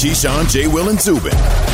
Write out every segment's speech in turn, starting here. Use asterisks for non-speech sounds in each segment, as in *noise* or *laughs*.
Keyshawn, J. Will, and Zubin,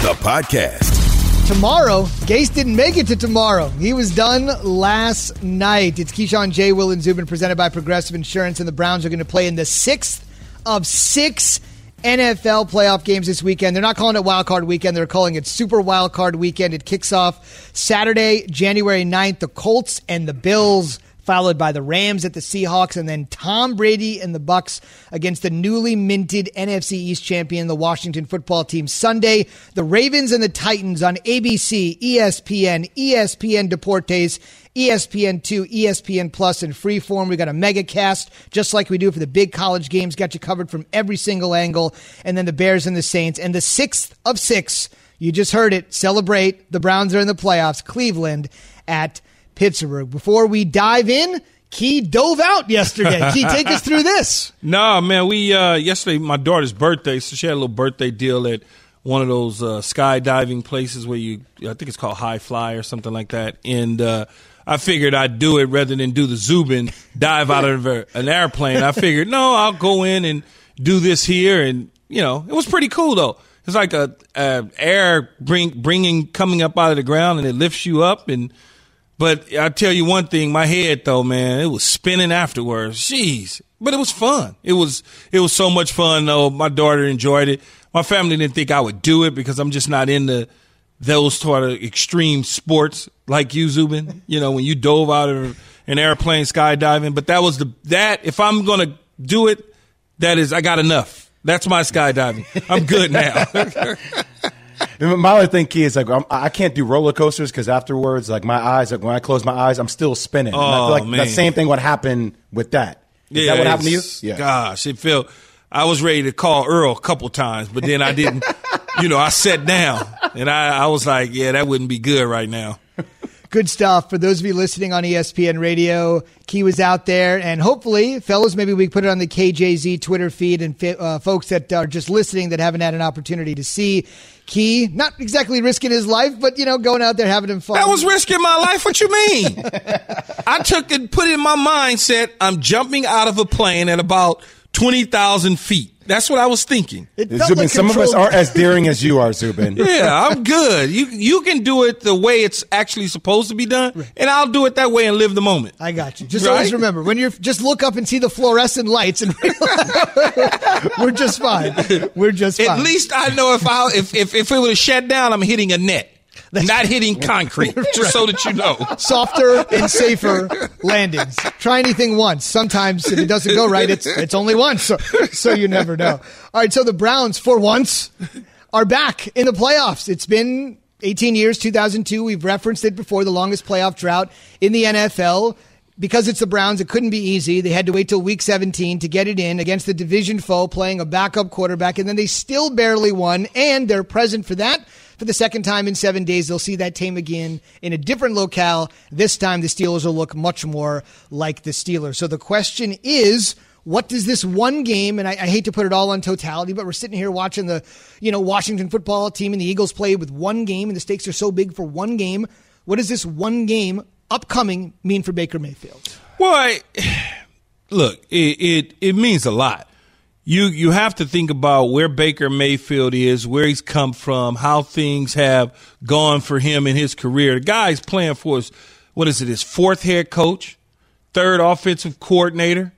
the podcast. Tomorrow, Gase didn't make it to tomorrow. He was done last night. It's Keyshawn, J. Will, and Zubin presented by Progressive Insurance, and the Browns are going to play in the sixth of six NFL playoff games this weekend. They're not calling it Wild Card Weekend. They're calling it Super Wild Card Weekend. It kicks off Saturday, January 9th. The Colts and the Bills followed by the Rams at the Seahawks, and then Tom Brady and the Bucks against the newly minted NFC East champion, the Washington football team. Sunday, the Ravens and the Titans on ABC, ESPN, ESPN Deportes, ESPN2, ESPN Plus, and Freeform. We got a mega cast, just like we do for the big college games. Got you covered from every single angle. And then the Bears and the Saints. And the sixth of six, you just heard it. Celebrate. The Browns are in the playoffs. Cleveland at Pittsburgh. Before we dive in, Key dove out yesterday. Key, take us through this. *laughs* Nah, man, we uh yesterday my daughter's birthday, so she had a little birthday deal at one of those uh, skydiving places where you I think it's called High Fly or something like that. And uh I figured I'd do it rather than do the Zubin dive out of an airplane. I figured, no, I'll go in and do this here, and you know, it was pretty cool though. It's like a, a air bring, bringing coming up out of the ground, and it lifts you up, and but I tell you one thing, my head though, man, it was spinning afterwards. Jeez. But it was fun. It was it was so much fun though. My daughter enjoyed it. My family didn't think I would do it because I'm just not into those sort of extreme sports like you, Zubin. You know, when you dove out of an airplane skydiving. But that was the that if I'm gonna do it, that is I got enough. That's my skydiving. I'm good now. *laughs* My only thing, key is like I'm, I can not do roller coasters because afterwards, like my eyes, like when I close my eyes, I'm still spinning. Oh, I feel like man. the same thing would happen with that. Is yeah, that what happened to you? Yeah. Gosh, it felt. I was ready to call Earl a couple times, but then I didn't. *laughs* you know, I sat down and I, I was like, yeah, that wouldn't be good right now. *laughs* Good stuff. For those of you listening on ESPN Radio, Key was out there, and hopefully, fellas, maybe we put it on the KJZ Twitter feed, and uh, folks that are just listening that haven't had an opportunity to see Key, not exactly risking his life, but you know, going out there having fun. That was risking my life. What you mean? *laughs* I took it, put it in my mindset. I'm jumping out of a plane at about twenty thousand feet. That's what I was thinking. Zubin, like some of us aren't as daring as you are, Zubin. *laughs* yeah, I'm good. You you can do it the way it's actually supposed to be done, right. and I'll do it that way and live the moment. I got you. Just right? always remember when you're just look up and see the fluorescent lights, and *laughs* we're just fine. We're just fine. At least I know if I if if, if it would have shut down, I'm hitting a net. That's not hitting *laughs* concrete, just right. so that you know. Softer and safer landings. Try anything once. Sometimes if it doesn't go right, it's it's only once, so, so you never know. All right, so the Browns, for once, are back in the playoffs. It's been 18 years, 2002. We've referenced it before, the longest playoff drought in the NFL because it's the Browns, it couldn't be easy. They had to wait till week 17 to get it in against the division foe, playing a backup quarterback, and then they still barely won, and they're present for that for the second time in seven days. They'll see that team again in a different locale. This time, the Steelers will look much more like the Steelers. So the question is, what does this one game and I, I, hate to put it all on totality but we're sitting here watching the you know washington football team and the eagles play with one game and the stakes are so big for one game what does this one game upcoming mean for baker mayfield well I, *sighs* look it, it, it means a lot you you have to think about where Baker Mayfield is, where he's come from, how things have gone for him in his career. The guy's playing for his what is it, his fourth head coach, third offensive coordinator.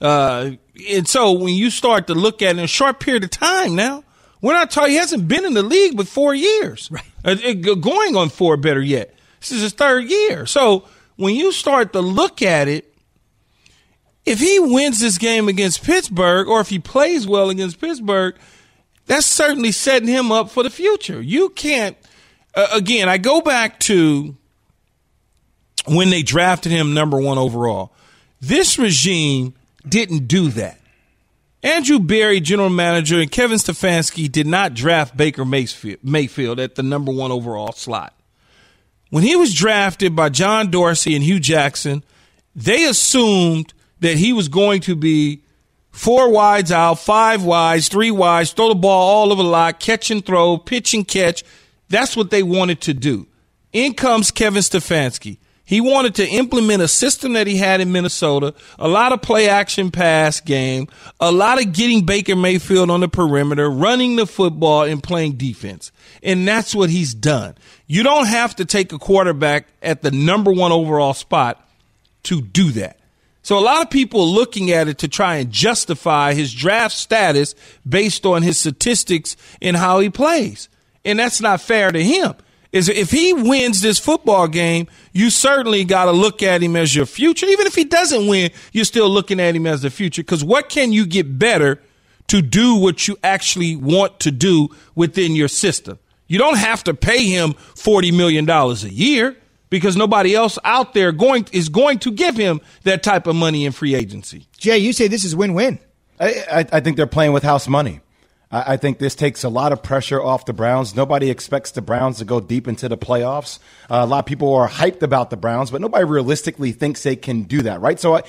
Uh, and so when you start to look at it in a short period of time now, we're not talking, he hasn't been in the league but four years. Right. Uh, going on four better yet. This is his third year. So when you start to look at it, if he wins this game against Pittsburgh, or if he plays well against Pittsburgh, that's certainly setting him up for the future. You can't. Uh, again, I go back to when they drafted him number one overall. This regime didn't do that. Andrew Berry, general manager, and Kevin Stefanski did not draft Baker Mayfield at the number one overall slot. When he was drafted by John Dorsey and Hue Jackson, they assumed that he was going to be four wides out, five wides, three wides, throw the ball all over the lot, catch and throw, pitch and catch. That's what they wanted to do. In comes Kevin Stefanski. He wanted to implement a system that he had in Minnesota, a lot of play action pass game, a lot of getting Baker Mayfield on the perimeter, running the football and playing defense. And that's what he's done. You don't have to take a quarterback at the number one overall spot to do that. So a lot of people are looking at it to try and justify his draft status based on his statistics and how he plays. And that's not fair to him is if he wins this football game, you certainly got to look at him as your future. Even if he doesn't win, you're still looking at him as the future. Because what can you get better to do what you actually want to do within your system? You don't have to pay him $40 million a year because nobody else out there going is going to give him that type of money in free agency. Jay, you say this is win-win. I, I, I think they're playing with house money. I, think this takes a lot of pressure off the Browns. Nobody expects the Browns to go deep into the playoffs. Uh, a lot of people are hyped about the Browns, but nobody realistically thinks they can do that, right? So I,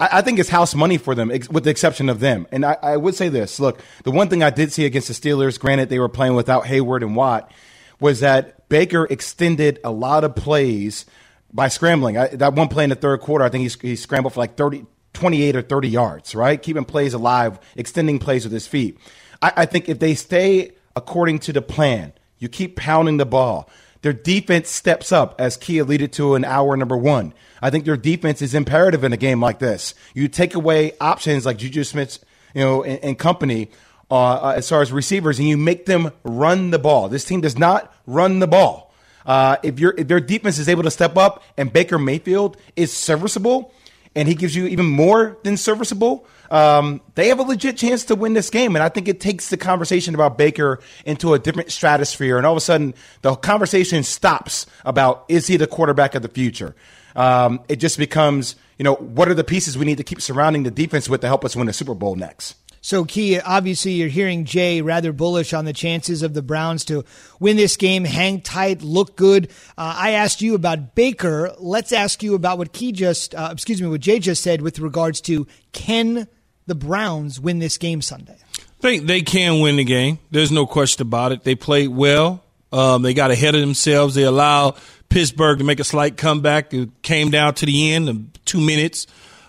I think it's house money for them, with the exception of them. And I, I would say this look, the one thing I did see against the Steelers, granted they were playing without Heyward and Watt, was that Baker extended a lot of plays by scrambling. I, that one play in the third quarter, I think he, he scrambled for like 30, 28 or 30 yards, right? Keeping plays alive, extending plays with his feet. I, I think if they stay according to the plan, you keep pounding the ball. Their defense steps up, as Key alluded to in hour number one. I think their defense is imperative in a game like this. You take away options like Juju Smith, you know, and, and company uh, as far as receivers, and you make them run the ball. This team does not run the ball. Uh, if, if their defense is able to step up and Baker Mayfield is serviceable, and he gives you even more than serviceable, um, they have a legit chance to win this game. And I think it takes the conversation about Baker into a different stratosphere. And all of a sudden, the conversation stops about is he the quarterback of the future? Um, it just becomes, you know, what are the pieces we need to keep surrounding the defense with to help us win the Super Bowl next? So, Key, obviously, you're hearing Jay rather bullish on the chances of the Browns to win this game, hang tight, look good. Uh, I asked you about Baker. Let's ask you about what Key just, uh, excuse me, what Jay just said with regards to can the Browns win this game Sunday? They they can win the game. There's no question about it. They played well. Um, they got ahead of themselves. They allowed Pittsburgh to make a slight comeback. It came down to the end two minutes.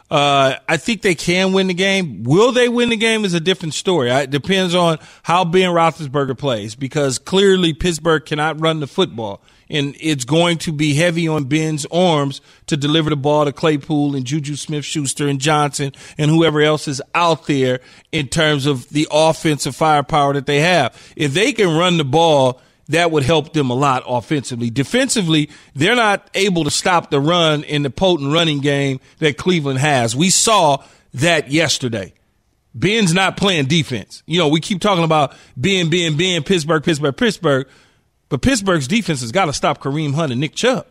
Uh, I think they can win the game. Will they win the game is a different story. It depends on how Ben Roethlisberger plays because clearly Pittsburgh cannot run the football and it's going to be heavy on Ben's arms to deliver the ball to Claypool and Juju Smith Schuster and Johnson and whoever else is out there in terms of the offensive firepower that they have. If they can run the ball, that would help them a lot offensively. Defensively, they're not able to stop the run in the potent running game that Cleveland has. We saw that yesterday. Ben's not playing defense. You know, we keep talking about Ben, Ben, Ben, Pittsburgh, Pittsburgh, Pittsburgh. But Pittsburgh's defense has got to stop Kareem Hunt and Nick Chubb.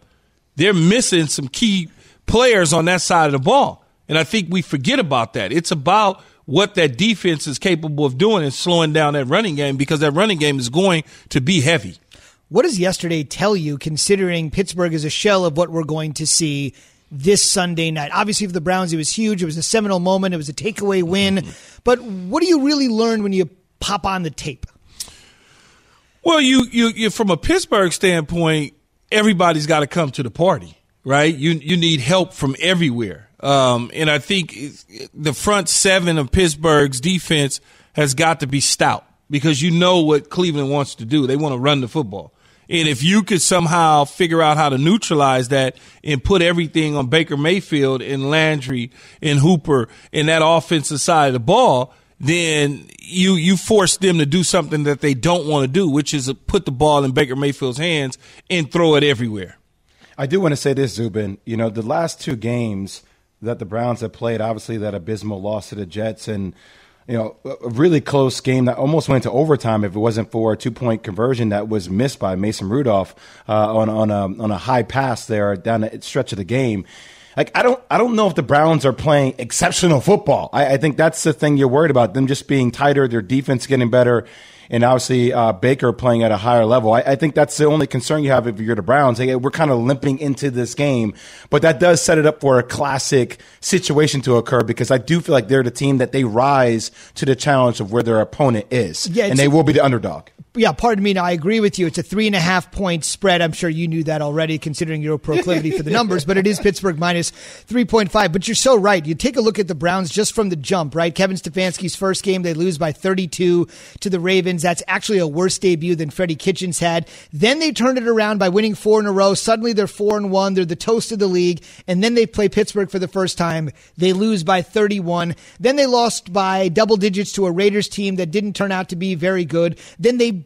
They're missing some key players on that side of the ball. And I think we forget about that. It's about what that defense is capable of doing is slowing down that running game because that running game is going to be heavy. What does yesterday tell you, considering Pittsburgh is a shell of what we're going to see this Sunday night? Obviously, for the Browns, it was huge. It was a seminal moment. It was a takeaway win. Mm-hmm. But what do you really learn when you pop on the tape? Well, you, you, you from a Pittsburgh standpoint, everybody's got to come to the party, right? You, you need help from everywhere. Um, and I think the front seven of Pittsburgh's defense has got to be stout because you know what Cleveland wants to do. They want to run the football. And if you could somehow figure out how to neutralize that and put everything on Baker Mayfield and Landry and Hooper in that offensive side of the ball, then you you force them to do something that they don't want to do, which is put the ball in Baker Mayfield's hands and throw it everywhere. I do want to say this, Zubin. You know, the last two games that the Browns have played, obviously that abysmal loss to the Jets and you know, a really close game that almost went to overtime if it wasn't for a two point conversion that was missed by Mason Rudolph uh, on on a on a high pass there down the stretch of the game like I don't I don't know if the Browns are playing exceptional football. I, I think that's the thing you're worried about them just being tighter, their defense getting better, and obviously uh, Baker playing at a higher level. I, I, think that's the only concern you have if you're the Browns. we're kind of limping into this game, but that does set it up for a classic situation to occur because I do feel like they're the team that they rise to the challenge of where their opponent is, yeah, and they will be the underdog. Yeah, pardon me. Now I agree with you. It's a three and a half point spread. I'm sure you knew that already, considering your proclivity for the *laughs* numbers. But it is Pittsburgh minus three point five. But you're so right. You take a look at the Browns just from the jump, right? Kevin Stefanski's first game, they lose by 32 to the Ravens. That's actually a worse debut than Freddie Kitchens had. Then they turned it around by winning four in a row. Suddenly they're four and one. They're the toast of the league. And then they play Pittsburgh for the first time. They lose by 31. Then they lost by double digits to a Raiders team that didn't turn out to be very good. Then they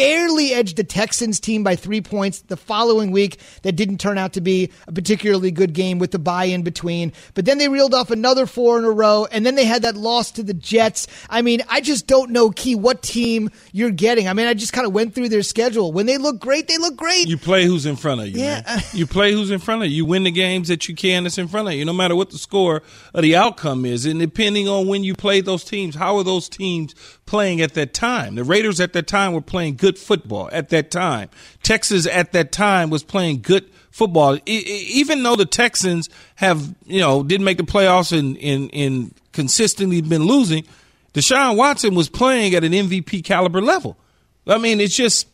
barely edged the Texans team by three points the following week that didn't turn out to be a particularly good game with the bye in between. But then they reeled off another four in a row, and then they had that loss to the Jets. I mean, I just don't know, Key, what team you're getting. I mean, I just kind of went through their schedule. When they look great, they look great. You play who's in front of you. Yeah. Man. You play who's in front of you. You win the games that you can that's in front of you, no matter what the score or the outcome is. And depending on when you play those teams, how are those teams playing at that time? The Raiders at that time were playing good football at that time. Texas at that time was playing good football. even though the Texans have, you know, didn't make the playoffs and, consistently been losing, Deshaun Watson was playing at an MVP caliber level. I mean, it's just,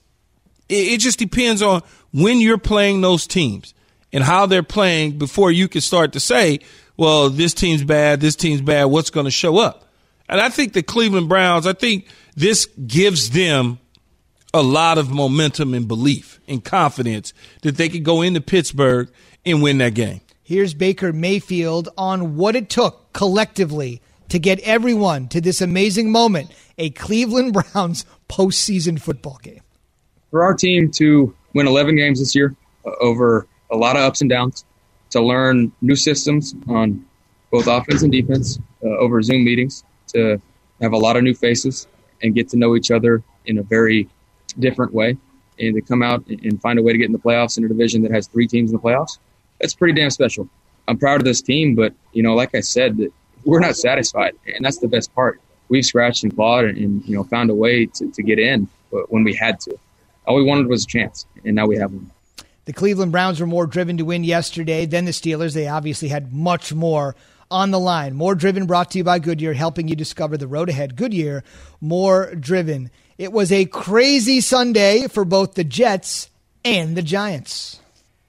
it just depends on when you're playing those teams and how they're playing before you can start to say, well, this team's bad, this team's bad, what's going to show up? And I think the Cleveland Browns, I think this gives them a lot of momentum and belief and confidence that they could go into Pittsburgh and win that game. Here's Baker Mayfield on what it took collectively to get everyone to this amazing moment a Cleveland *laughs* Browns postseason football game. For our team to win 11 games this year uh, over a lot of ups and downs, to learn new systems on both offense and defense uh, over Zoom meetings, to have a lot of new faces and get to know each other in a very different way and to come out and find a way to get in the playoffs in a division that has three teams in the playoffs, that's pretty damn special. I'm proud of this team, but you know, like I said, we're not satisfied, and that's the best part. We've scratched and clawed and, you know found a way to, to get in, but when we had to, all we wanted was a chance, and now we have one. The Cleveland Browns were more driven to win yesterday than the Steelers. They obviously had much more on the line. More Driven brought to you by Goodyear, helping you discover the road ahead. Goodyear, more driven. It was a crazy Sunday for both the Jets and the Giants.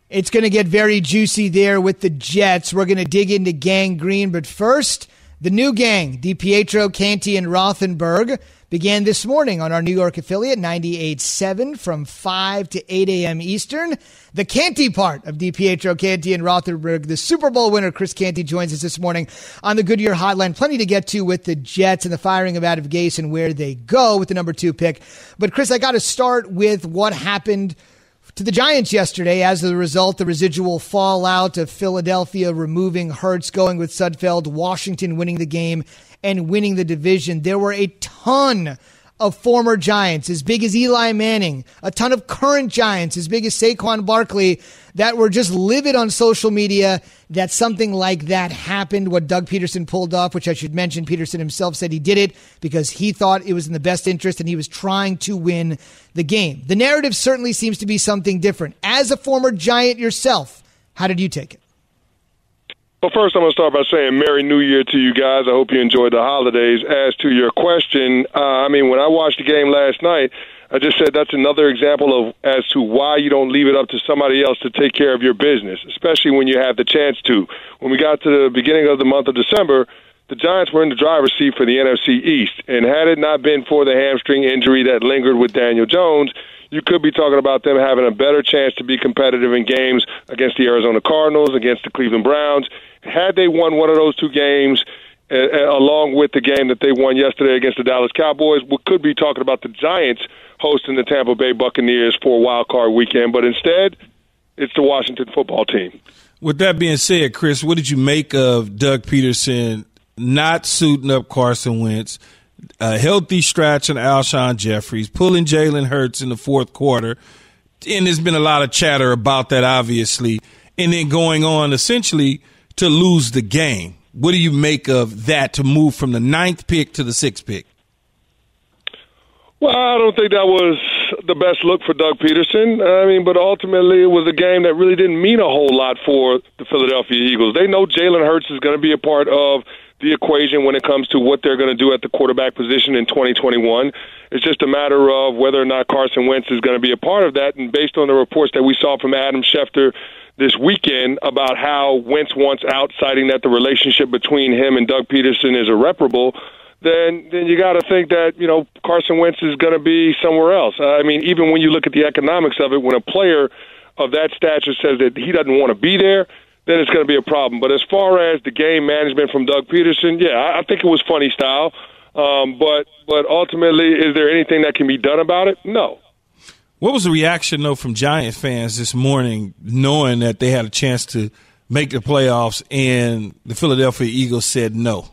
It's going to get very juicy there with the Jets. We're going to dig into Gang Green, but first, the new gang, DiPietro, Canty, and Rothenberg began this morning on our New York affiliate, 98.7 from 5 to 8 a.m. Eastern. The Canty part of DiPietro, Canty, and Rothenberg, the Super Bowl winner, Chris Canty, joins us this morning on the Goodyear Hotline. Plenty to get to with the Jets and the firing of Adam Gase and where they go with the number two pick. But, Chris, I got to start with what happened to the Giants yesterday. As a result, the residual fallout of Philadelphia removing Hurts, going with Sudfeld, Washington winning the game, and winning the division. There were a ton of former Giants, as big as Eli Manning, a ton of current Giants, as big as Saquon Barkley, that were just livid on social media that something like that happened. What Doug Pederson pulled off, which I should mention, Pederson himself said he did it because he thought it was in the best interest and he was trying to win the game. The narrative certainly seems to be something different. As a former Giant yourself, how did you take it? Well, first, I'm going to start by saying Merry New Year to you guys. I hope you enjoyed the holidays. As to your question, uh, I mean, when I watched the game last night, I just said that's another example of as to why you don't leave it up to somebody else to take care of your business, especially when you have the chance to. When we got to the beginning of the month of December, the Giants were in the driver's seat for the NFC East, and had it not been for the hamstring injury that lingered with Daniel Jones, you could be talking about them having a better chance to be competitive in games against the Arizona Cardinals, against the Cleveland Browns. Had they won one of those two games, uh, along with the game that they won yesterday against the Dallas Cowboys, we could be talking about the Giants hosting the Tampa Bay Buccaneers for a wild card weekend. But instead, it's the Washington football team. With that being said, Chris, what did you make of Doug Pederson not suiting up Carson Wentz? A healthy stretch and Alshon Jeffries, pulling Jalen Hurts in the fourth quarter. And there's been a lot of chatter about that, obviously. And then going on essentially to lose the game. What do you make of that to move from the ninth pick to the sixth pick? Well, I don't think that was the best look for Doug Pederson. I mean, but ultimately it was a game that really didn't mean a whole lot for the Philadelphia Eagles. They know Jalen Hurts is going to be a part of the equation when it comes to what they're going to do at the quarterback position in 2021. It's just a matter of whether or not Carson Wentz is going to be a part of that. And based on the reports that we saw from Adam Schefter this weekend about how Wentz wants out, citing that the relationship between him and Doug Pederson is irreparable, then then you got to think that you know Carson Wentz is going to be somewhere else. I mean, even when you look at the economics of it, when a player of that stature says that he doesn't want to be there, then it's going to be a problem. But as far as the game management from Doug Pederson, yeah, I, I think it was funny style. Um, but but ultimately, is there anything that can be done about it? No. What was the reaction though from Giant fans this morning, knowing that they had a chance to make the playoffs and the Philadelphia Eagles said no?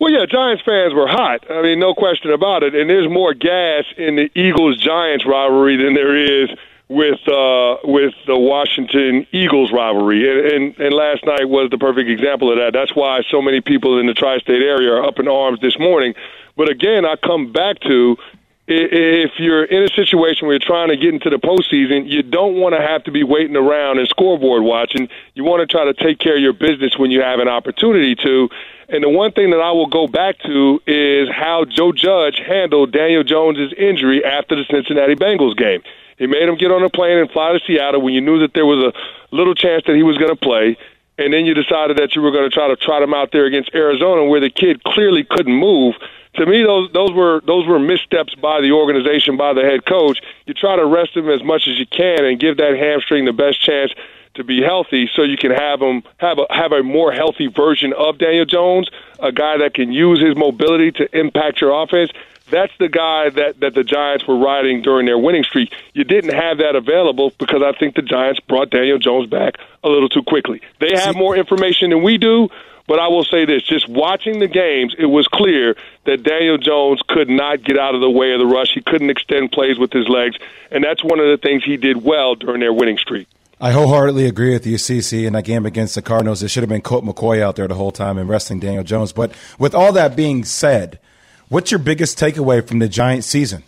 Well, yeah, Giants fans were hot. I mean, no question about it. And there's more gas in the Eagles Giants rivalry than there is with uh, with the Washington Eagles rivalry. And, and and last night was the perfect example of that. That's why so many people in the tri-state area are up in arms this morning. But again, I come back to if you're in a situation where you're trying to get into the postseason, you don't want to have to be waiting around and scoreboard watching. You want to try to take care of your business when you have an opportunity to. And the one thing that I will go back to is how Joe Judge handled Daniel Jones's injury after the Cincinnati Bengals game. He made him get on a plane and fly to Seattle when you knew that there was a little chance that he was going to play. And then you decided that you were going to try to trot him out there against Arizona, where the kid clearly couldn't move to me, those those were those were missteps by the organization, by the head coach. You try to rest him as much as you can and give that hamstring the best chance to be healthy, so you can have him have a have a more healthy version of Daniel Jones, a guy that can use his mobility to impact your offense. That's the guy that, that the Giants were riding during their winning streak. You didn't have that available because I think the Giants brought Daniel Jones back a little too quickly. They have more information than we do, but I will say this: just watching the games, it was clear that Daniel Jones could not get out of the way of the rush. He couldn't extend plays with his legs, and that's one of the things he did well during their winning streak. I wholeheartedly agree with you, CC. In that game against the Cardinals, it should have been Colt McCoy out there the whole time and resting Daniel Jones. But with all that being said, what's your biggest takeaway from the Giants season?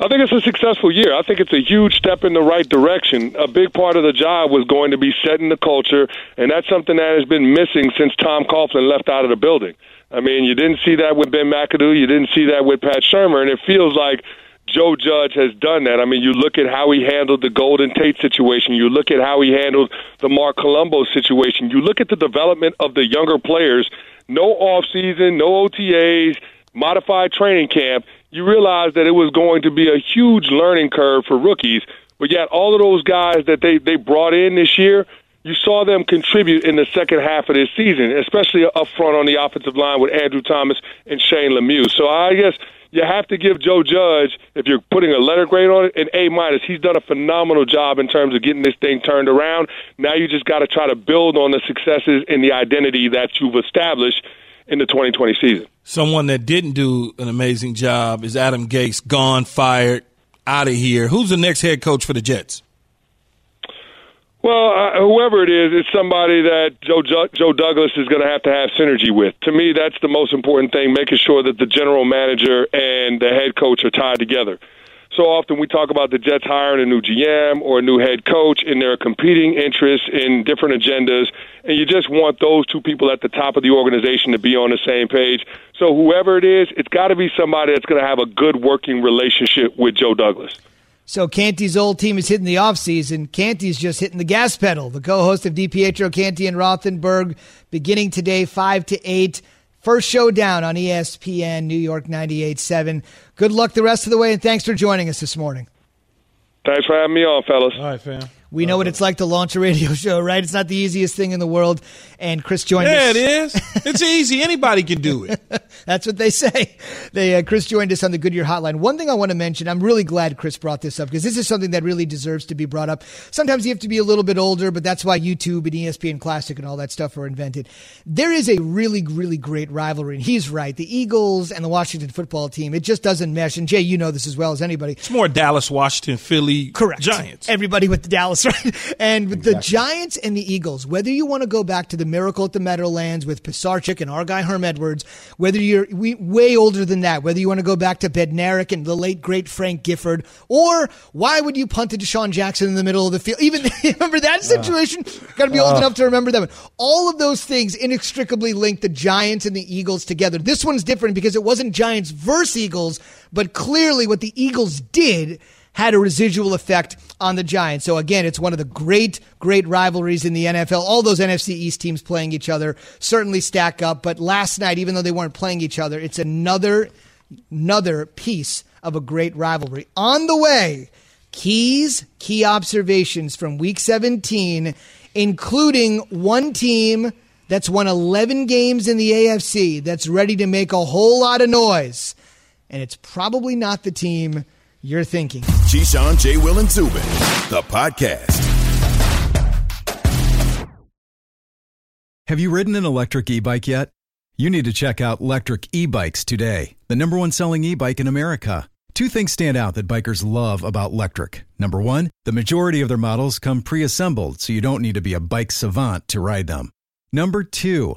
I think it's a successful year. I think it's a huge step in the right direction. A big part of the job was going to be setting the culture, and that's something that has been missing since Tom Coughlin left out of the building. I mean, you didn't see that with Ben McAdoo, you didn't see that with Pat Shurmur, and it feels like Joe Judge has done that. I mean, you look at how he handled the Golden Tate situation. You look at how he handled the Marc Colombo situation. You look at the development of the younger players. No off season, no OTAs, modified training camp you realize that it was going to be a huge learning curve for rookies. But yet, all of those guys that they, they brought in this year, you saw them contribute in the second half of this season, especially up front on the offensive line with Andrew Thomas and Shane Lemieux. So I guess you have to give Joe Judge, if you're putting a letter grade on it, an A minus. He's done a phenomenal job in terms of getting this thing turned around. Now you just got to try to build on the successes and the identity that you've established in the 2020 season. Someone that didn't do an amazing job is Adam Gase, gone, fired, out of here. Who's the next head coach for the Jets? Well, uh, whoever it is, it's somebody that Joe Joe Douglas is going to have to have synergy with. To me, that's the most important thing: making sure that the general manager and the head coach are tied together so often we talk about the Jets hiring a new GM or a new head coach, and there are competing interests in different agendas, and you just want those two people at the top of the organization to be on the same page. So whoever it is, it's got to be somebody that's going to have a good working relationship with Joe Douglas. So Canty's old team is hitting the offseason. Canty's just hitting the gas pedal. The co-host of DiPietro Canty and Rothenberg beginning today, 5 to 8. First showdown on ESPN New York 98.7. Good luck the rest of the way, and thanks for joining us this morning. Thanks for having me on, fellas. All right, fam. We know what it's like to launch a radio *laughs* show, right? It's not the easiest thing in the world. And Chris joined yeah, us. it is. It's easy. Anybody can do it. *laughs* That's what they say. They uh, Chris joined us on the Goodyear Hotline. One thing I want to mention, I'm really glad Chris brought this up because this is something that really deserves to be brought up. Sometimes you have to be a little bit older, but that's why YouTube and ESPN Classic and all that stuff were invented. There is a really, really great rivalry, and he's right. The Eagles and the Washington football team, it just doesn't mesh. And Jay, you know this as well as anybody. It's more Dallas, Washington, Philly, Correct. Giants. Everybody with the Dallas *laughs* right? And exactly. the Giants and the Eagles, whether you want to go back to the miracle at the Meadowlands with Pisarcik and our guy Herm Edwards, whether you're way older than that, whether you want to go back to Bednarik and the late great Frank Gifford, or why would you punt to DeSean Jackson in the middle of the field? Even *laughs* remember that situation? Uh, Got to be old uh, enough to remember that one. All of those things inextricably link the Giants and the Eagles together. This one's different because it wasn't Giants versus Eagles, but clearly what the Eagles did had a residual effect on the Giants. So again, it's one of the great, great rivalries in the NFL. All those NFC East teams playing each other certainly stack up. But last night, even though they weren't playing each other, it's another, another piece of a great rivalry. On the way, keys, key observations from week 17, including one team that's won 11 games in the AFC that's ready to make a whole lot of noise. And it's probably not the team you're thinking. Keyshawn, J. Will, and Zubin, the podcast. Have you ridden an electric e bike yet? You need to check out Lectric E Bikes today, the number one selling e bike in America. Two things stand out that bikers love about Lectric. Number one, the majority of their models come pre assembled, so you don't need to be a bike savant to ride them. Number two,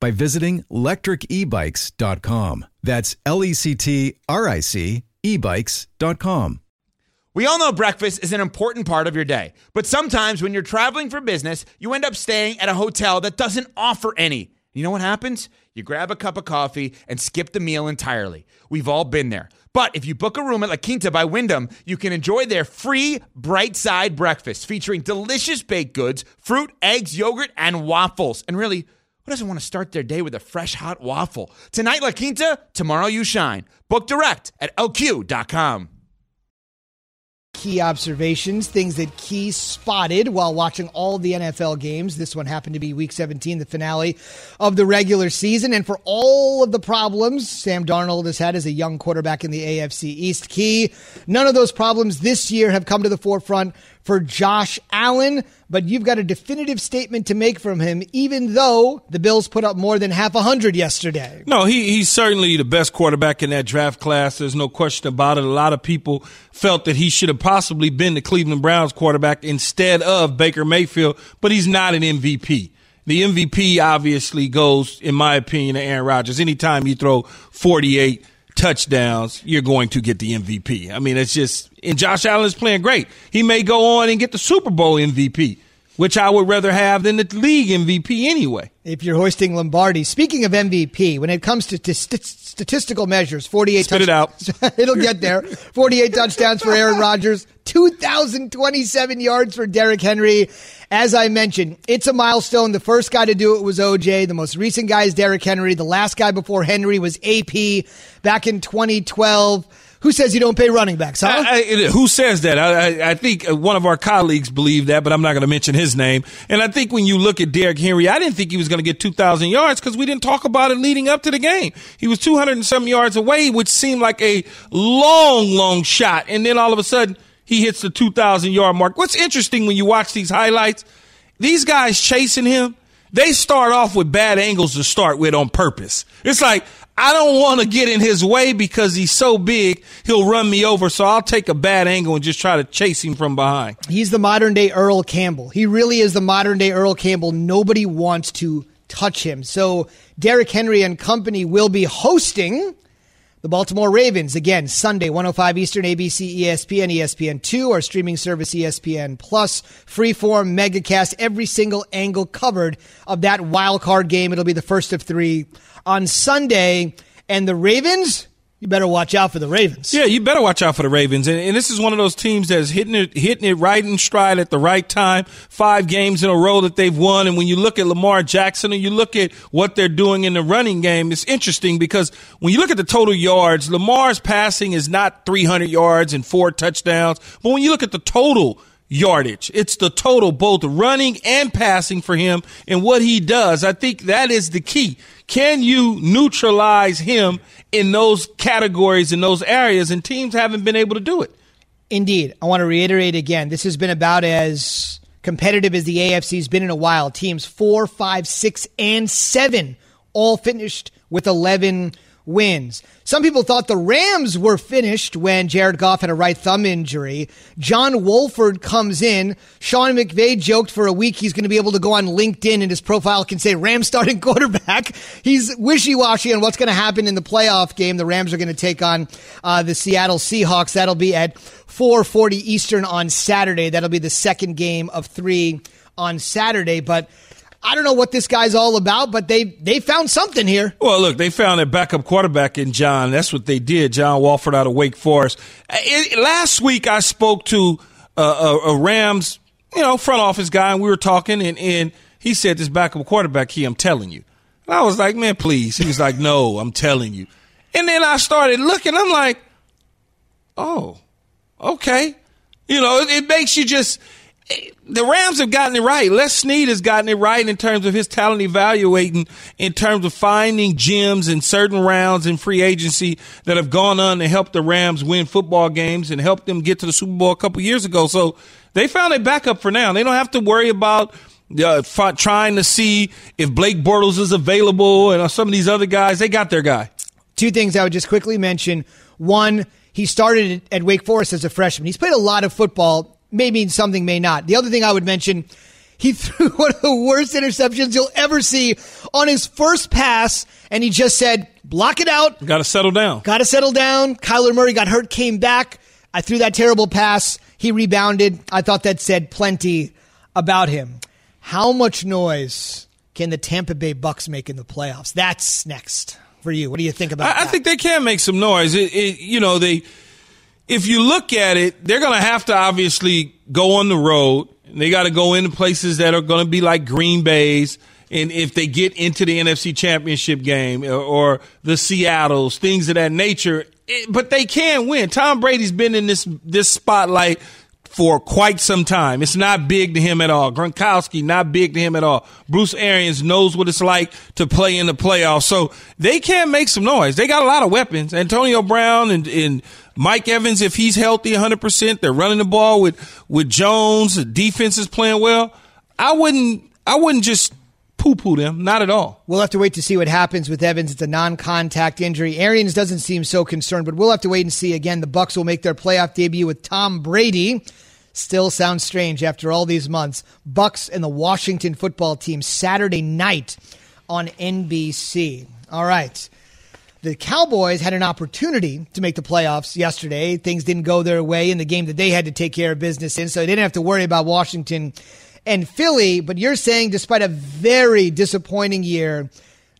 by visiting lectricebikes.com. That's L E C T R I C ebikes.com. We all know breakfast is an important part of your day, but sometimes when you're traveling for business, you end up staying at a hotel that doesn't offer any. You know what happens? You grab a cup of coffee and skip the meal entirely. We've all been there. But if you book a room at La Quinta by Wyndham, you can enjoy their free bright side breakfast featuring delicious baked goods, fruit, eggs, yogurt, and waffles. And really, who doesn't want to start their day with a fresh hot waffle? Tonight, La Quinta, tomorrow, you shine. Book direct at lq.com key observations, things that Key spotted while watching all the NFL games. This one happened to be week 17, the finale of the regular season. And for all of the problems Sam Darnold has had as a young quarterback in the AFC East, Key, none of those problems this year have come to the forefront for Josh Allen, but you've got a definitive statement to make from him, even though the Bills put up more than half a hundred yesterday. No, he, he's certainly the best quarterback in that draft class. There's no question about it. A lot of people felt that he should have possibly been the Cleveland Browns quarterback instead of Baker Mayfield, but he's not an MVP. The MVP obviously goes, in my opinion, to Aaron Rodgers. Anytime you throw 48 touchdowns, you're going to get the MVP. I mean, it's just, and Josh Allen is playing great. He may go on and get the Super Bowl MVP, which I would rather have than the league MVP anyway. If you're hoisting Lombardi, speaking of MVP, when it comes to t- st- statistical measures, 48 Spit touchdowns. it out. *laughs* It'll get there. 48 touchdowns for Aaron Rodgers, 2,027 yards for Derrick Henry. As I mentioned, it's a milestone. The first guy to do it was OJ. The most recent guy is Derrick Henry. The last guy before Henry was AP back in 2012. Who says you don't pay running backs, huh? I, I, who says that? I, I, think uh, one of our colleagues believed that, but I'm not going to mention his name. And I think when you look at Derrick Henry, I didn't think he was going to get 2,000 yards because we didn't talk about it leading up to the game. He was 200 and some yards away, which seemed like a long, long shot. And then all of a sudden, he hits the 2,000 yard mark. What's interesting when you watch these highlights, these guys chasing him, they start off with bad angles to start with on purpose. It's like, I don't want to get in his way because he's so big, he'll run me over. So I'll take a bad angle and just try to chase him from behind. He's the modern day Earl Campbell. He really is the modern day Earl Campbell. Nobody wants to touch him. So Derrick Henry and company will be hosting the Baltimore Ravens again Sunday 105 Eastern ABC ESPN ESPN2 our streaming service ESPN Plus. Freeform megacast every single angle covered of that wild card game. It'll be the first of 3 on Sunday. And the Ravens, you better watch out for the Ravens. Yeah, you better watch out for the Ravens. And, and, this is one of those teams that's hitting it, hitting it right in stride at the right time. Five games in a row that they've won. And when you look at Lamar Jackson and you look at what they're doing in the running game, it's interesting because when you look at the total yards, Lamar's passing is not 300 yards and four touchdowns. But when you look at the total yardage. It's the total, both running and passing for him and what he does. I think that is the key. Can you neutralize him in those categories, in those areas? And teams haven't been able to do it. Indeed. I want to reiterate again this has been about as competitive as the AFC's been in a while. Teams four, five, six, and seven all finished with 11 wins. Some people thought the Rams were finished when Jared Goff had a right thumb injury. John Wolford comes in. Sean McVay joked for a week he's going to be able to go on LinkedIn and his profile can say Rams starting *laughs* quarterback. He's wishy washy on what's going to happen in the playoff game. The Rams are going to take on uh, the Seattle Seahawks. That'll be at 4:40 Eastern on Saturday. That'll be the second game of three on Saturday, but. I don't know what this guy's all about, but they they found something here. Well, look, they found a backup quarterback in John. That's what they did. John Wolford out of Wake Forest. It, last week, I spoke to a, a, a, Rams, you know, front office guy, and we were talking, and, and he said, "This backup quarterback, he, I'm telling you." And I was like, "Man, please." He was like, "No, I'm telling you." And then I started looking. I'm like, "Oh, okay." You know, it, it makes you just the Rams have gotten it right. Les Snead has gotten it right in terms of his talent evaluating, in terms of finding gems in certain rounds in free agency that have gone on to help the Rams win football games and help them get to the Super Bowl a couple years ago. So they found a backup for now. They don't have to worry about uh, trying to see if Blake Bortles is available and some of these other guys. They got their guy. Two things I would just quickly mention. One, he started at Wake Forest as a freshman. He's played a lot of football may mean something, may not. The other thing I would mention, he *laughs* threw one of the worst interceptions you'll ever see on his first pass, and he just said, block it out. Got to settle down. Got to settle down. Kyler Murray got hurt, came back. I threw that terrible pass. He rebounded. I thought that said plenty about him. How much noise can the Tampa Bay Bucks make in the playoffs? That's next for you. What do you think about I, that? I think they can make some noise. It, it, you know, they – if you look at it, they're going to have to obviously go on the road. They got to go into places that are going to be like Green Bay's. And if they get into the NFC Championship game or, or the Seattle's, things of that nature, it, but they can win. Tom Brady's been in this this spotlight for quite some time. It's not big to him at all. Gronkowski, not big to him at all. Bruce Arians knows what it's like to play in the playoffs. So they can make some noise. They got a lot of weapons. Antonio Brown and, and Mike Evans, if he's healthy 100%, they're running the ball with, with Jones. The defense is playing well. I wouldn't, I wouldn't just poo poo them. Not at all. We'll have to wait to see what happens with Evans. It's a non contact injury. Arians doesn't seem so concerned, but we'll have to wait and see. Again, the Bucks will make their playoff debut with Tom Brady. Still sounds strange after all these months. Bucks and the Washington football team Saturday night on NBC. All right the Cowboys had an opportunity to make the playoffs yesterday. Things didn't go their way in the game that they had to take care of business in, so they didn't have to worry about Washington and Philly. But you're saying, despite a very disappointing year,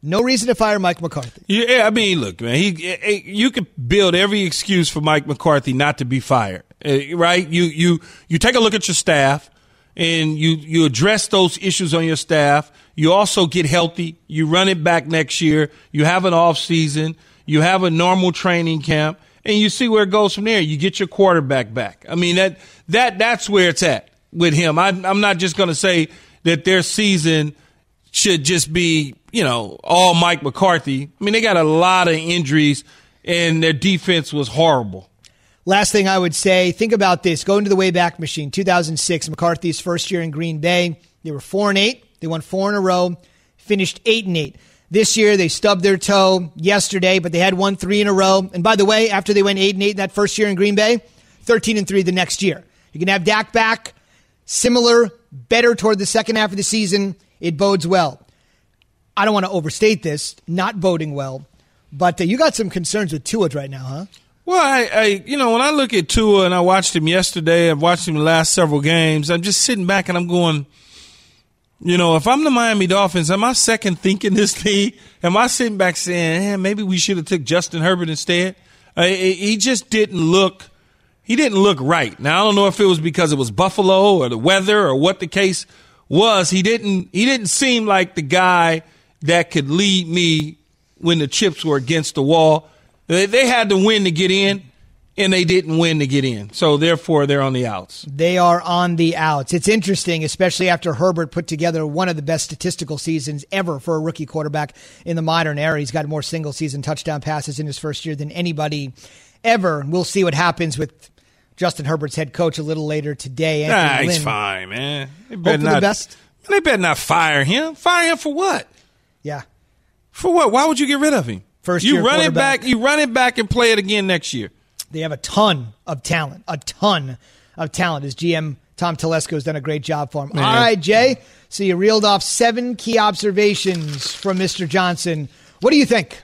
no reason to fire Mike McCarthy. Yeah, I mean, look, man, he, eh, eh, you could build every excuse for Mike McCarthy not to be fired, uh, right? You you you take a look at your staff and you you address those issues on your staff. You also get healthy. You run it back next year. You have an off season. You have a normal training camp, and you see where it goes from there. You get your quarterback back. I mean that that that's where it's at with him. I, I'm not just going to say that their season should just be you know all Mike McCarthy. I mean they got a lot of injuries, and their defense was horrible. Last thing I would say, think about this. Go into the Wayback Machine, 2006, McCarthy's first year in Green Bay. They were 4 and 8. They won 4 in a row, finished 8 and 8. This year they stubbed their toe yesterday, but they had won 3 in a row. And by the way, after they went 8 and 8 that first year in Green Bay, 13 and 3 the next year. You can have Dak back, similar, better toward the second half of the season. It bodes well. I don't want to overstate this, not boding well, but uh, you got some concerns with Tua right now, huh? Well, I, I, you know, when I look at Tua and I watched him yesterday, I've watched him the last several games. I'm just sitting back and I'm going, you know, if I'm the Miami Dolphins, am I second thinking this thing? Am I sitting back saying, hey, maybe we should have took Justin Herbert instead? He just didn't look, he didn't look right. Now I don't know if it was because it was Buffalo or the weather or what the case was. He didn't, he didn't seem like the guy that could lead me when the chips were against the wall. They, they had to win to get in, and they didn't win to get in. So therefore, they're on the outs. They are on the outs. It's interesting, especially after Herbert put together one of the best statistical seasons ever for a rookie quarterback in the modern era. He's got more single season touchdown passes in his first year than anybody ever. We'll see what happens with Justin Herbert's head coach a little later today. Nah, he's fine, man. They better for the best. They better not fire him. Fire him for what? Yeah. For what? Why would you get rid of him? First you year run it back. You run it back and play it again next year. They have a ton of talent, a ton of talent. As GM Tom Telesco has done a great job for him. All right, Jay. So you reeled off seven key observations from Mr. Johnson. What do you think?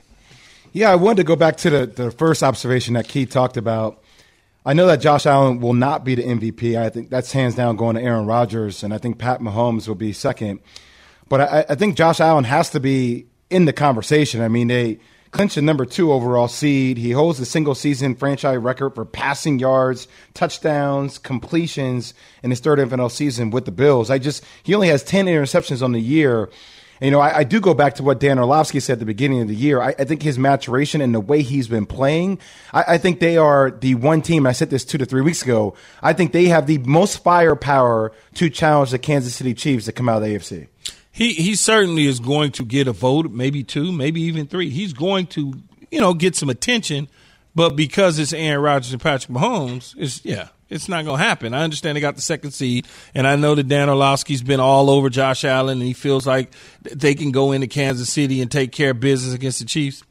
Yeah, I wanted to go back to the, the first observation that Keith talked about. I know that Josh Allen will not be the MVP. I think that's hands down going to Aaron Rodgers, and I think Pat Mahomes will be second. But I, I think Josh Allen has to be in the conversation. I mean, they clinched the number two overall seed. He holds the single season franchise record for passing yards, touchdowns, completions in his third NFL season with the Bills. I just he only has ten interceptions on the year. And, you know, I, I do go back to what Dan Orlovsky said at the beginning of the year. I, I think his maturation and the way he's been playing, I, I think they are the one team. I said this two to three weeks ago. I think they have the most firepower to challenge the Kansas City Chiefs to come out of the AFC. He he certainly is going to get a vote, maybe two, maybe even three. He's going to you know get some attention, but because it's Aaron Rodgers and Patrick Mahomes, it's yeah, it's not going to happen. I understand they got the second seed, and I know that Dan Orlovsky's been all over Josh Allen, and he feels like they can go into Kansas City and take care of business against the Chiefs.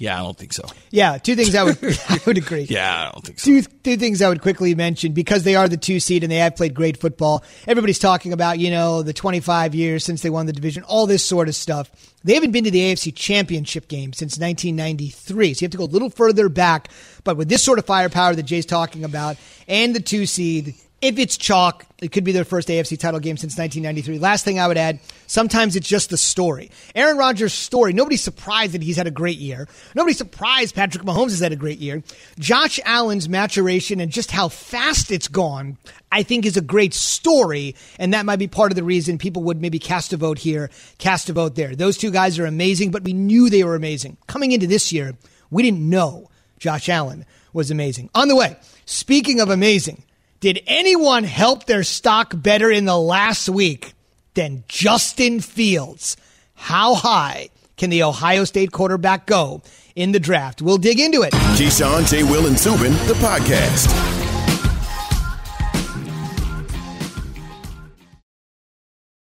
Yeah, I don't think so. Yeah, two things I would *laughs* I would agree. Yeah, I don't think so. Two, two things I would quickly mention because they are the two seed and they have played great football. Everybody's talking about, you know, the 25 years since they won the division, all this sort of stuff. They haven't been to the AFC championship game since 1993. So you have to go a little further back. But with this sort of firepower that Jay's talking about and the two seed, if it's chalk, it could be their first AFC title game since 1993. Last thing I would add, sometimes it's just the story. Aaron Rodgers' story, nobody's surprised that he's had a great year. Nobody's surprised Patrick Mahomes has had a great year. Josh Allen's maturation and just how fast it's gone, I think is a great story. And that might be part of the reason people would maybe cast a vote here, cast a vote there. Those two guys are amazing, but we knew they were amazing. Coming into this year, we didn't know Josh Allen was amazing. On the way, speaking of amazing, did anyone help their stock better in the last week than Justin Fields? How high can the Ohio State quarterback go in the draft? We'll dig into it. Keyshawn, J. Will, and Zubin, the podcast.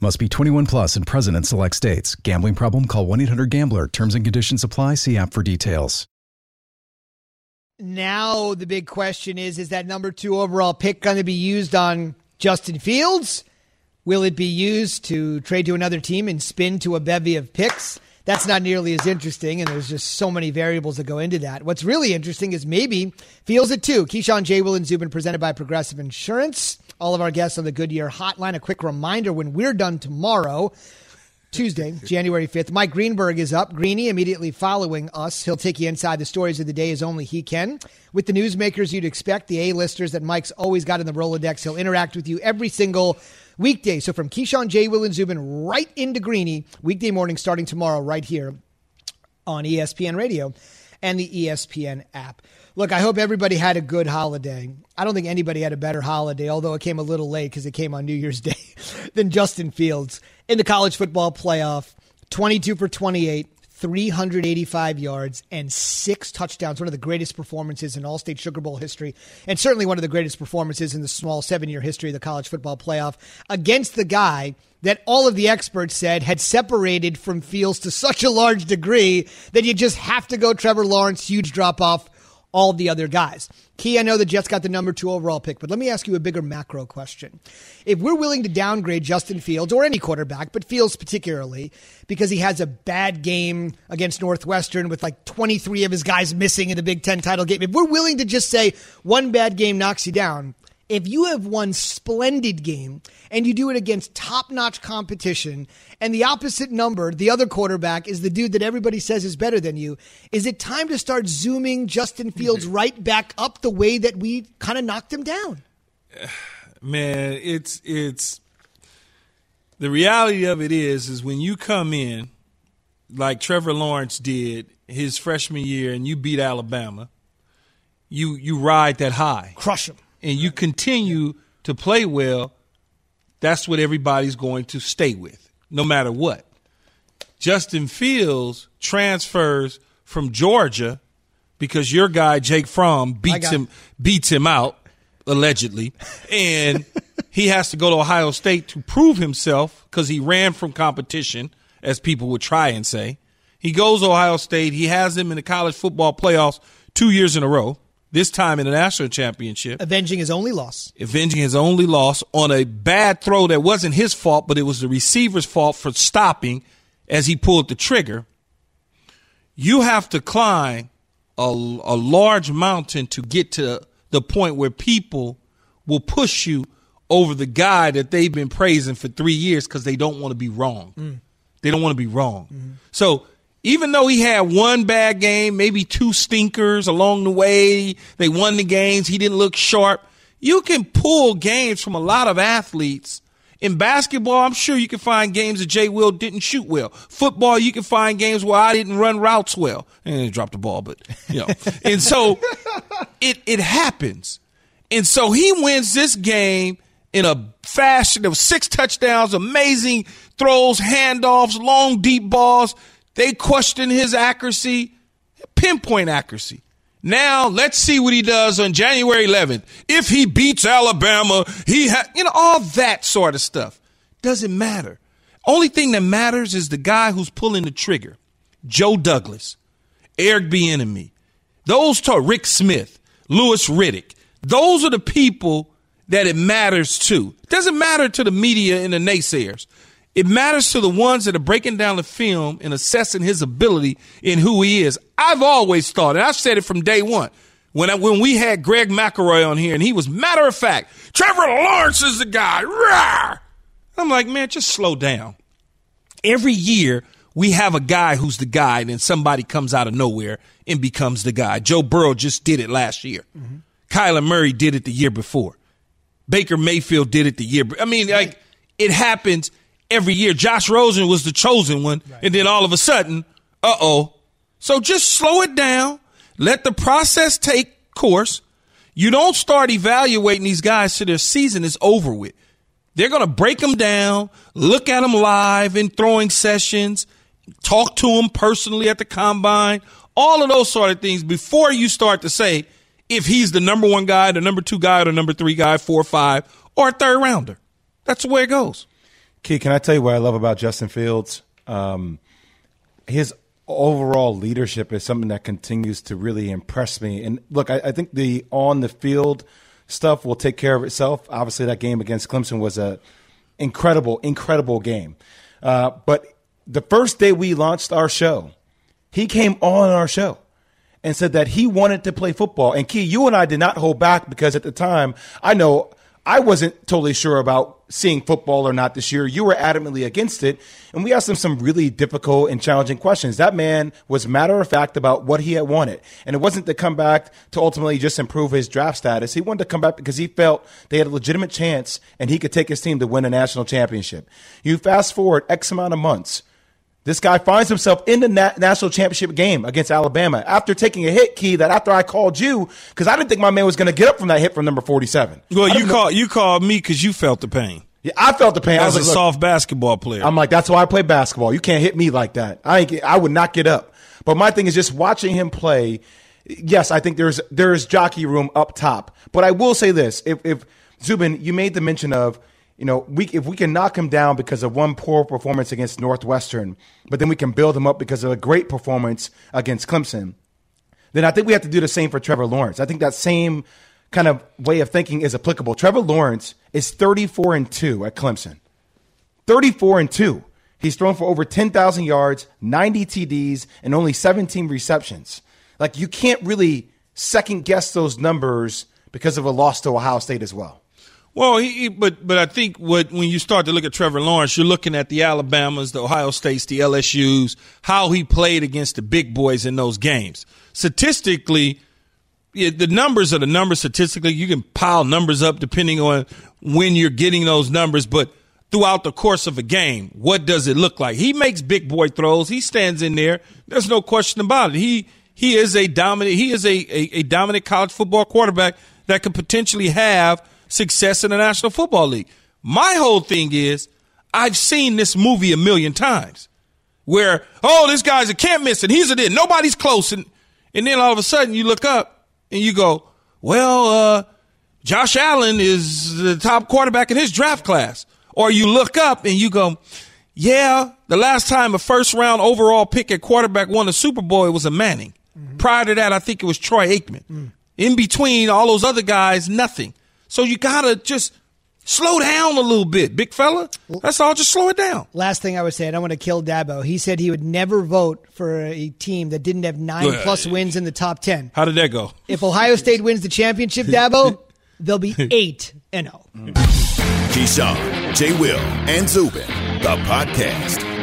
Must be 21 plus and present in select states. Gambling problem? Call 1 800 Gambler. Terms and conditions apply. See app for details. Now the big question is: Is that number two overall pick going to be used on Justin Fields? Will it be used to trade to another team and spin to a bevy of picks? That's not nearly as interesting, and there's just so many variables that go into that. What's really interesting is maybe feels it too. Keyshawn J. Will and Zubin presented by Progressive Insurance. All of our guests on the Goodyear Hotline. A quick reminder: when we're done tomorrow. Tuesday, *laughs* January 5th. Mike Greenberg is up. Greeny immediately following us. He'll take you inside the stories of the day as only he can. With the newsmakers you'd expect, the A-listers that Mike's always got in the Rolodex, he'll interact with you every single weekday. So from Keyshawn J. Will and Zubin right into Greeny, weekday morning starting tomorrow right here on ESPN Radio and the ESPN app. Look, I hope everybody had a good holiday. I don't think anybody had a better holiday, although it came a little late because it came on New Year's *laughs* Day, than Justin Fields in the college football playoff. 22 for 28, 385 yards and six touchdowns. One of the greatest performances in Allstate Sugar Bowl history, and certainly one of the greatest performances in the small seven year history of the college football playoff against the guy that all of the experts said had separated from Fields to such a large degree that you just have to go Trevor Lawrence, huge drop off all the other guys. Key, I know the Jets got the number two overall pick, but let me ask you a bigger macro question. If we're willing to downgrade Justin Fields or any quarterback, but Fields particularly, because he has a bad game against Northwestern with like 23 of his guys missing in the Big Ten title game, if we're willing to just say one bad game knocks you down, if you have one splendid game and you do it against top notch competition and the opposite number, the other quarterback, is the dude that everybody says is better than you, is it time to start zooming Justin Fields *laughs* right back up the way that we kind of knocked him down? *sighs* Man, it's it's the reality of it is is when you come in like Trevor Lawrence did his freshman year and you beat Alabama, you you ride that high. Crush him and you continue to play well, that's what everybody's going to stay with, no matter what. Justin Fields transfers from Georgia because your guy Jake Fromm beats him beats him out allegedly, and *laughs* he has to go to Ohio State to prove himself because he ran from competition, as people would try and say. He goes to Ohio State. He has them in the college football playoffs two years in a row this time in the national championship. Avenging his only loss. Avenging his only loss on a bad throw that wasn't his fault, but it was the receiver's fault for stopping as he pulled the trigger. You have to climb a, a large mountain to get to the point where people will push you over the guy that they've been praising for three years because they don't want to be wrong. Mm. They don't want to be wrong. Mm-hmm. So even though he had one bad game, maybe two stinkers along the way, they won the games, he didn't look sharp. You can pull games from a lot of athletes. In basketball, I'm sure you can find games that Jay Will didn't shoot well. Football, you can find games where I didn't run routes well. And drop the ball, but you know. *laughs* and so it it happens. And so he wins this game in a fashion of six touchdowns, amazing throws, handoffs, long deep balls. They question his accuracy, pinpoint accuracy. Now let's see what he does on January 11th. If he beats Alabama, he ha- you know all that sort of stuff doesn't matter. Only thing that matters is the guy who's pulling the trigger. Joe Douglas, Eric Bieniemy, those to Rick Smith, Louis Riddick. Those are the people that it matters to. It doesn't matter to the media and the naysayers. It matters to the ones that are breaking down the film and assessing his ability in who he is. I've always thought, and I've said it from day one, when I, when we had Greg McElroy on here, and he was matter of fact, Trevor Lawrence is the guy. Rawr! I'm like, man, just slow down. Every year we have a guy who's the guy, and then somebody comes out of nowhere and becomes the guy. Joe Burrow just did it last year. Mm-hmm. Kyler Murray did it the year before. Baker Mayfield did it the year. I mean, like it happens every year. Josh Rosen was the chosen one, right. and then all of a sudden, uh oh. So just slow it down. Let the process take course. You don't start evaluating these guys till their season is over with. They're going to break them down, look at them live in throwing sessions, talk to them personally at the combine, all of those sort of things before you start to say if he's the number one guy, the number two guy, the number three guy, four, or five, or a third rounder. That's the way it goes. Key, can I tell you what I love about Justin Fields? Um, his overall leadership is something that continues to really impress me. And look, I, I, think the on the field stuff will take care of itself. Obviously, that game against Clemson was a incredible, incredible game. Uh, but the first day we launched our show, he came on our show and said that he wanted to play football. And Key, you and I did not hold back because at the time, I know I wasn't totally sure about seeing football or not this year. You were adamantly against it. And we asked him some really difficult and challenging questions. That man was matter of fact about what he had wanted. And it wasn't to come back to ultimately just improve his draft status. He wanted to come back because he felt they had a legitimate chance and he could take his team to win a national championship. You fast forward X amount of months. This guy finds himself in the na- national championship game against Alabama after taking a hit key that after I called you because I didn't think my man was going to get up from that hit from number 47. Well, you called you called me because you felt the pain. Yeah, I felt the pain. I was a like, soft basketball player. I'm like, that's why I play basketball. You can't hit me like that. I ain't, I would not get up. But my thing is just watching him play. Yes, I think there's there's jockey room up top. But I will say this: if if Zubin, you made the mention of, you know, we if we can knock him down because of one poor performance against Northwestern, but then we can build him up because of a great performance against Clemson then I think we have to do the same for Trevor Lawrence. I think that same kind of way of thinking is applicable. Trevor Lawrence is 34 and 2 at Clemson. 34 and 2. He's thrown for over 10,000 yards, 90 TDs, and only 17 receptions. Like you can't really second guess those numbers because of a loss to Ohio State as well. Well, he, he- but but I think what when you start to look at Trevor Lawrence, you're looking at the Alabamas, the Ohio States, the LSU's, how he played against the big boys in those games. Statistically, yeah, the numbers are the numbers. Statistically, you can pile numbers up depending on when you're getting those numbers, but throughout the course of a game, what does it look like? He makes big boy throws. He stands in there. There's no question about it. He he is a dominant. He is a, a, a dominant college football quarterback that could potentially have success in the National Football League. My whole thing is, I've seen this movie a million times, where oh this guy's a can't miss and he's a did nobody's close. And and then all of a sudden you look up and you go well uh, Josh Allen is the top quarterback in his draft class. Or you look up and you go yeah the last time a first round overall pick at quarterback won a Super Bowl it was a Manning. Prior to that I think it was Troy Aikman. In between all those other guys nothing so you gotta just slow down a little bit big fella that's all just slow it down Last thing I would say, I don't want to kill Dabo. He said he would never vote for a team that didn't have nine plus wins in the top ten. how did that go If Ohio State wins the championship, Dabo, they'll be *laughs* eight and oh. zero. Keyshawn, J. Will, and Zubin, the podcast.